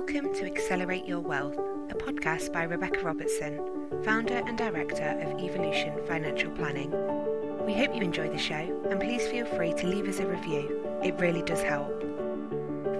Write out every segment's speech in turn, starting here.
Welcome to Accelerate Your Wealth, a podcast by Rebecca Robertson, founder and director of Evolution Financial Planning. We hope you enjoy the show and please feel free to leave us a review. It really does help.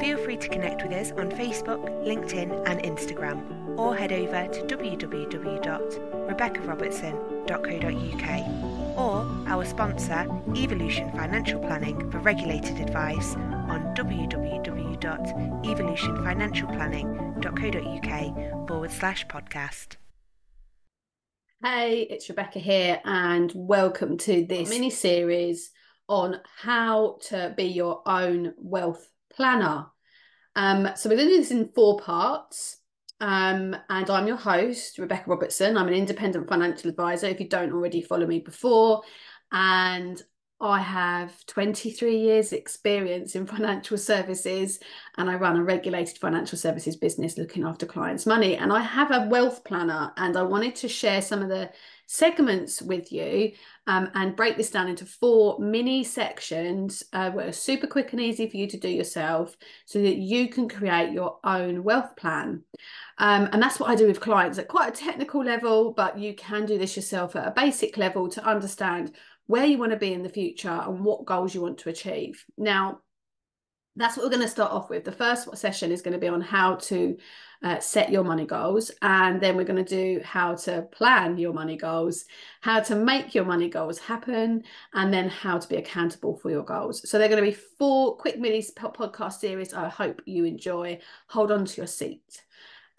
Feel free to connect with us on Facebook, LinkedIn, and Instagram, or head over to www.rebeccarobertson.co.uk or our sponsor, Evolution Financial Planning, for regulated advice on www.evolutionfinancialplanning.co.uk forward slash podcast. Hey, it's Rebecca here, and welcome to this mini series on how to be your own wealth planner. Um, so, we're going to do this in four parts. Um, and I'm your host, Rebecca Robertson. I'm an independent financial advisor. If you don't already follow me before, and I have 23 years experience in financial services and I run a regulated financial services business looking after clients' money. And I have a wealth planner and I wanted to share some of the segments with you um, and break this down into four mini sections uh, where super quick and easy for you to do yourself so that you can create your own wealth plan. Um, and that's what I do with clients at quite a technical level, but you can do this yourself at a basic level to understand where you want to be in the future and what goals you want to achieve. Now, that's what we're going to start off with. The first session is going to be on how to uh, set your money goals, and then we're going to do how to plan your money goals, how to make your money goals happen, and then how to be accountable for your goals. So, they're going to be four quick mini podcast series. I hope you enjoy. Hold on to your seat.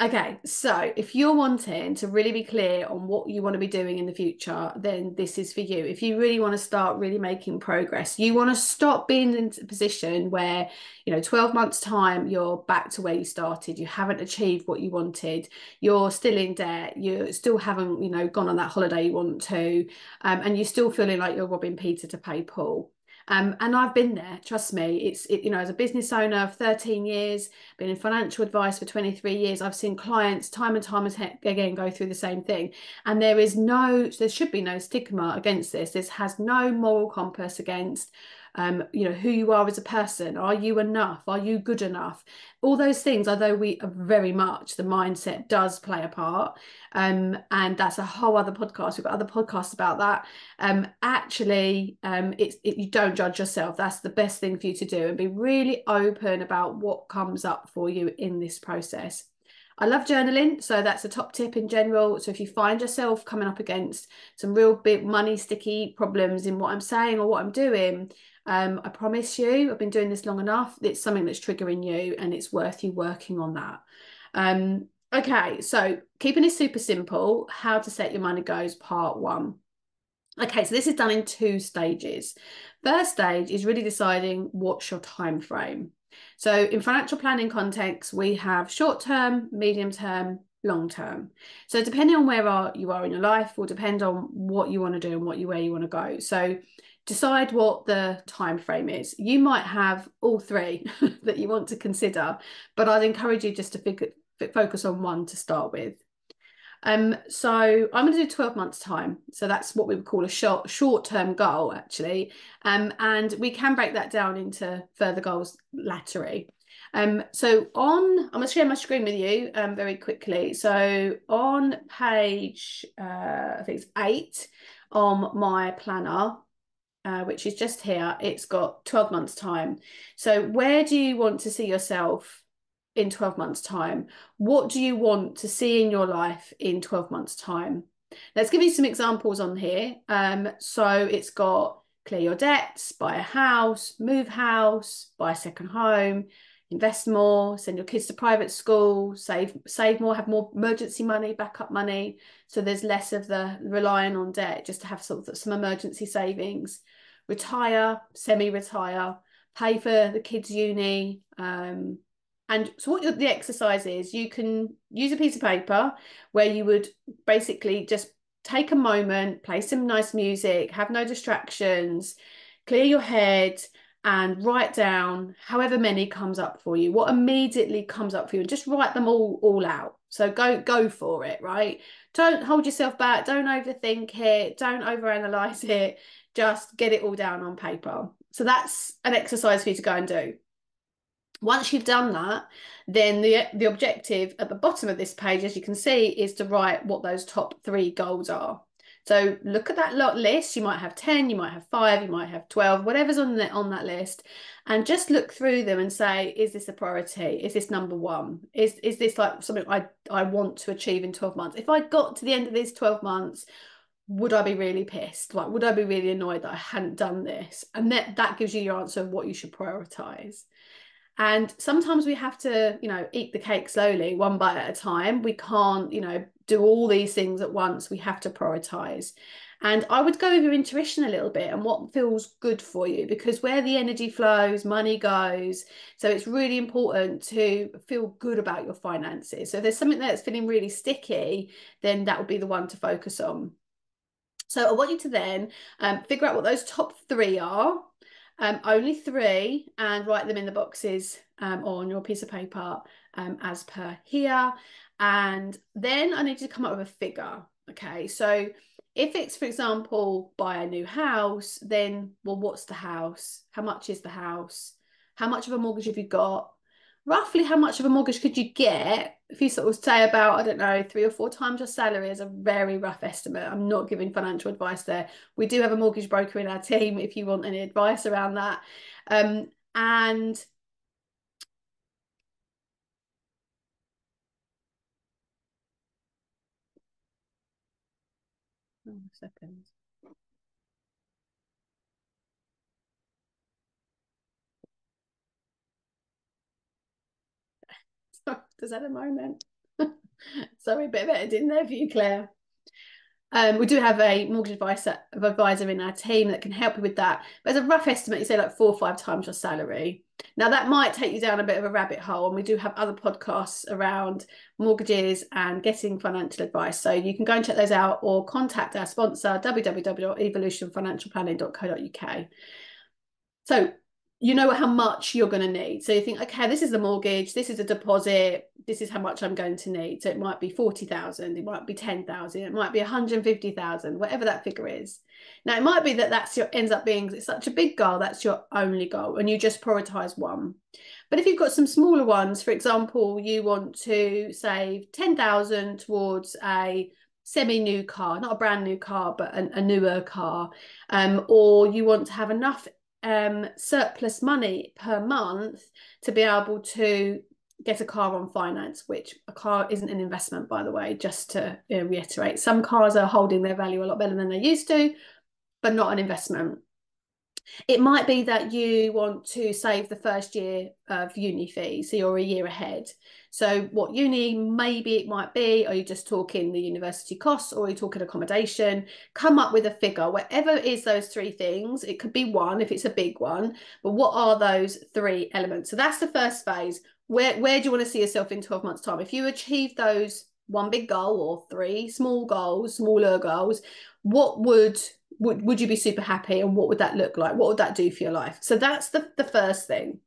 Okay, so if you're wanting to really be clear on what you want to be doing in the future, then this is for you. If you really want to start really making progress, you want to stop being in a position where, you know, 12 months' time, you're back to where you started, you haven't achieved what you wanted, you're still in debt, you still haven't, you know, gone on that holiday you want to, um, and you're still feeling like you're robbing Peter to pay Paul. Um, and I've been there, trust me. It's, it, you know, as a business owner of 13 years, been in financial advice for 23 years, I've seen clients time and time again go through the same thing. And there is no, there should be no stigma against this. This has no moral compass against um, you know, who you are as a person. Are you enough? Are you good enough? All those things, although we are very much the mindset does play a part. Um, and that's a whole other podcast. We've got other podcasts about that. Um, actually, um, it's it, you don't judge yourself. That's the best thing for you to do, and be really open about what comes up for you in this process. I love journaling, so that's a top tip in general. So if you find yourself coming up against some real big money sticky problems in what I'm saying or what I'm doing, um, I promise you, I've been doing this long enough. It's something that's triggering you, and it's worth you working on that. Um, okay, so keeping it super simple. How to set your money goals, part one. Okay, so this is done in two stages. First stage is really deciding what's your time frame. So in financial planning context, we have short term, medium term, long term. So depending on where are, you are in your life will depend on what you want to do and what you where you want to go. So decide what the time frame is. You might have all three that you want to consider but i'd encourage you just to focus on one to start with. Um so i'm going to do 12 months time. So that's what we would call a short short term goal actually. Um and we can break that down into further goals laterally um so on i'm going to share my screen with you um very quickly. So on page uh i think it's eight on my planner uh, which is just here, it's got 12 months' time. So, where do you want to see yourself in 12 months' time? What do you want to see in your life in 12 months' time? Let's give you some examples on here. Um, so, it's got clear your debts, buy a house, move house, buy a second home, invest more, send your kids to private school, save save more, have more emergency money, backup money. So there's less of the relying on debt, just to have sort of some emergency savings retire, semi-retire, pay for the kids' uni. Um, and so what the exercise is, you can use a piece of paper where you would basically just take a moment, play some nice music, have no distractions, clear your head and write down however many comes up for you what immediately comes up for you and just write them all all out so go go for it right don't hold yourself back don't overthink it don't overanalyze it just get it all down on paper. So that's an exercise for you to go and do. Once you've done that, then the, the objective at the bottom of this page, as you can see, is to write what those top three goals are. So look at that lot list. You might have 10, you might have five, you might have 12, whatever's on, the, on that list. And just look through them and say, is this a priority? Is this number one? Is, is this like something I, I want to achieve in 12 months? If I got to the end of these 12 months, would I be really pissed? Like, would I be really annoyed that I hadn't done this? And that, that gives you your answer of what you should prioritize. And sometimes we have to, you know, eat the cake slowly, one bite at a time. We can't, you know, do all these things at once. We have to prioritize. And I would go with your intuition a little bit and what feels good for you because where the energy flows, money goes. So it's really important to feel good about your finances. So if there's something that's feeling really sticky, then that would be the one to focus on. So I want you to then um, figure out what those top three are um, only three, and write them in the boxes um, on your piece of paper um, as per here. And then I need you to come up with a figure. Okay, so if it's, for example, buy a new house, then, well, what's the house? How much is the house? How much of a mortgage have you got? Roughly how much of a mortgage could you get if you sort of say about i don't know three or four times your salary is a very rough estimate. I'm not giving financial advice there. We do have a mortgage broker in our team if you want any advice around that. Um, and oh, seconds Does that a moment? Sorry, a bit of editing there for you, Claire. Um, we do have a mortgage advisor, advisor in our team that can help you with that. But as a rough estimate, you say like four or five times your salary. Now that might take you down a bit of a rabbit hole, and we do have other podcasts around mortgages and getting financial advice. So you can go and check those out or contact our sponsor www.evolutionfinancialplanning.co.uk. So you know how much you're going to need. So you think, okay, this is the mortgage, this is a deposit, this is how much I'm going to need. So it might be 40,000, it might be 10,000, it might be 150,000, whatever that figure is. Now it might be that that's your ends up being it's such a big goal, that's your only goal and you just prioritize one. But if you've got some smaller ones, for example, you want to save 10,000 towards a semi new car, not a brand new car, but a, a newer car, um, or you want to have enough um, surplus money per month to be able to get a car on finance, which a car isn't an investment, by the way, just to you know, reiterate. Some cars are holding their value a lot better than they used to, but not an investment. It might be that you want to save the first year of uni fee, so you're a year ahead. So, what uni maybe it might be, are you just talking the university costs or are you talking accommodation? Come up with a figure, whatever is those three things. It could be one if it's a big one, but what are those three elements? So, that's the first phase. Where, where do you want to see yourself in 12 months' time? If you achieve those one big goal or three small goals, smaller goals, what would would, would you be super happy and what would that look like? What would that do for your life? So that's the, the first thing.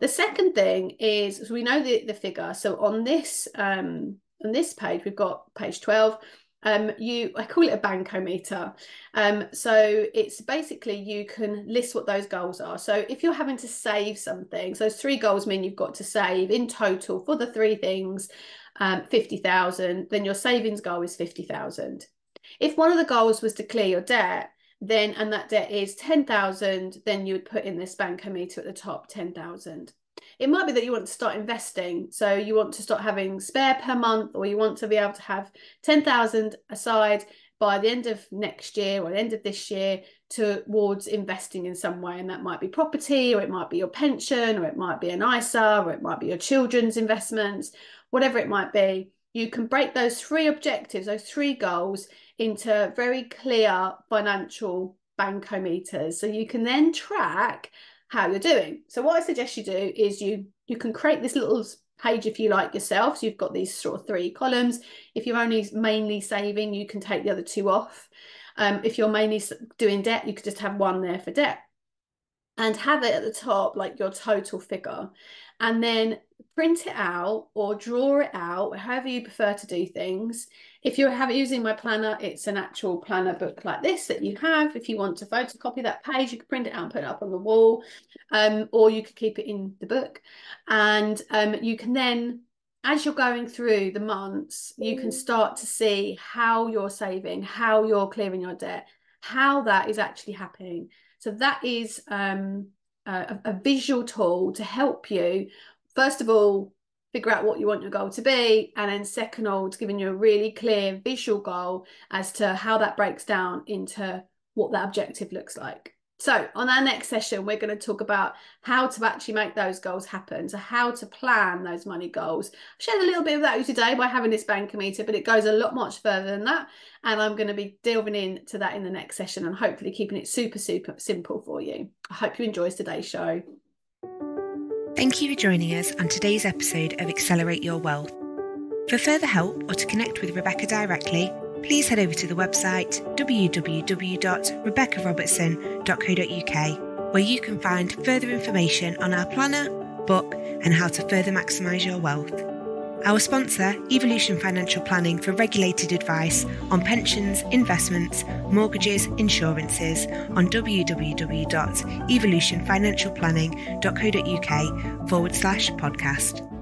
The second thing is so we know the, the figure. So on this um on this page we've got page 12 um you i call it a bankometer. Um so it's basically you can list what those goals are. So if you're having to save something so those three goals mean you've got to save in total for the three things um 50,000 then your savings goal is 50,000 if one of the goals was to clear your debt, then and that debt is 10,000, then you would put in this bankometer at the top 10,000. It might be that you want to start investing. So you want to start having spare per month, or you want to be able to have 10,000 aside by the end of next year or the end of this year towards investing in some way. And that might be property, or it might be your pension, or it might be an ISA, or it might be your children's investments, whatever it might be. You can break those three objectives, those three goals into very clear financial bankometers. So you can then track how you're doing. So what I suggest you do is you you can create this little page if you like yourself. So you've got these sort of three columns. If you're only mainly saving, you can take the other two off. Um, if you're mainly doing debt, you could just have one there for debt and have it at the top like your total figure and then print it out or draw it out, however you prefer to do things. If you're using my planner, it's an actual planner book like this that you have. If you want to photocopy that page, you can print it out and put it up on the wall, um, or you could keep it in the book. And um, you can then, as you're going through the months, you can start to see how you're saving, how you're clearing your debt, how that is actually happening. So that is um, a, a visual tool to help you, first of all, figure out what you want your goal to be and then second all it's giving you a really clear visual goal as to how that breaks down into what that objective looks like so on our next session we're going to talk about how to actually make those goals happen. So how to plan those money goals. I shared a little bit of that with you today by having this bankometer but it goes a lot much further than that. And i'm going to be delving into that in the next session and hopefully keeping it super super simple for you. I hope you enjoy today's show. Thank you for joining us on today's episode of Accelerate Your Wealth. For further help or to connect with Rebecca directly, please head over to the website www.rebeccarobertson.co.uk, where you can find further information on our planner, book, and how to further maximise your wealth. Our sponsor, Evolution Financial Planning, for regulated advice on pensions, investments, mortgages, insurances on www.evolutionfinancialplanning.co.uk forward slash podcast.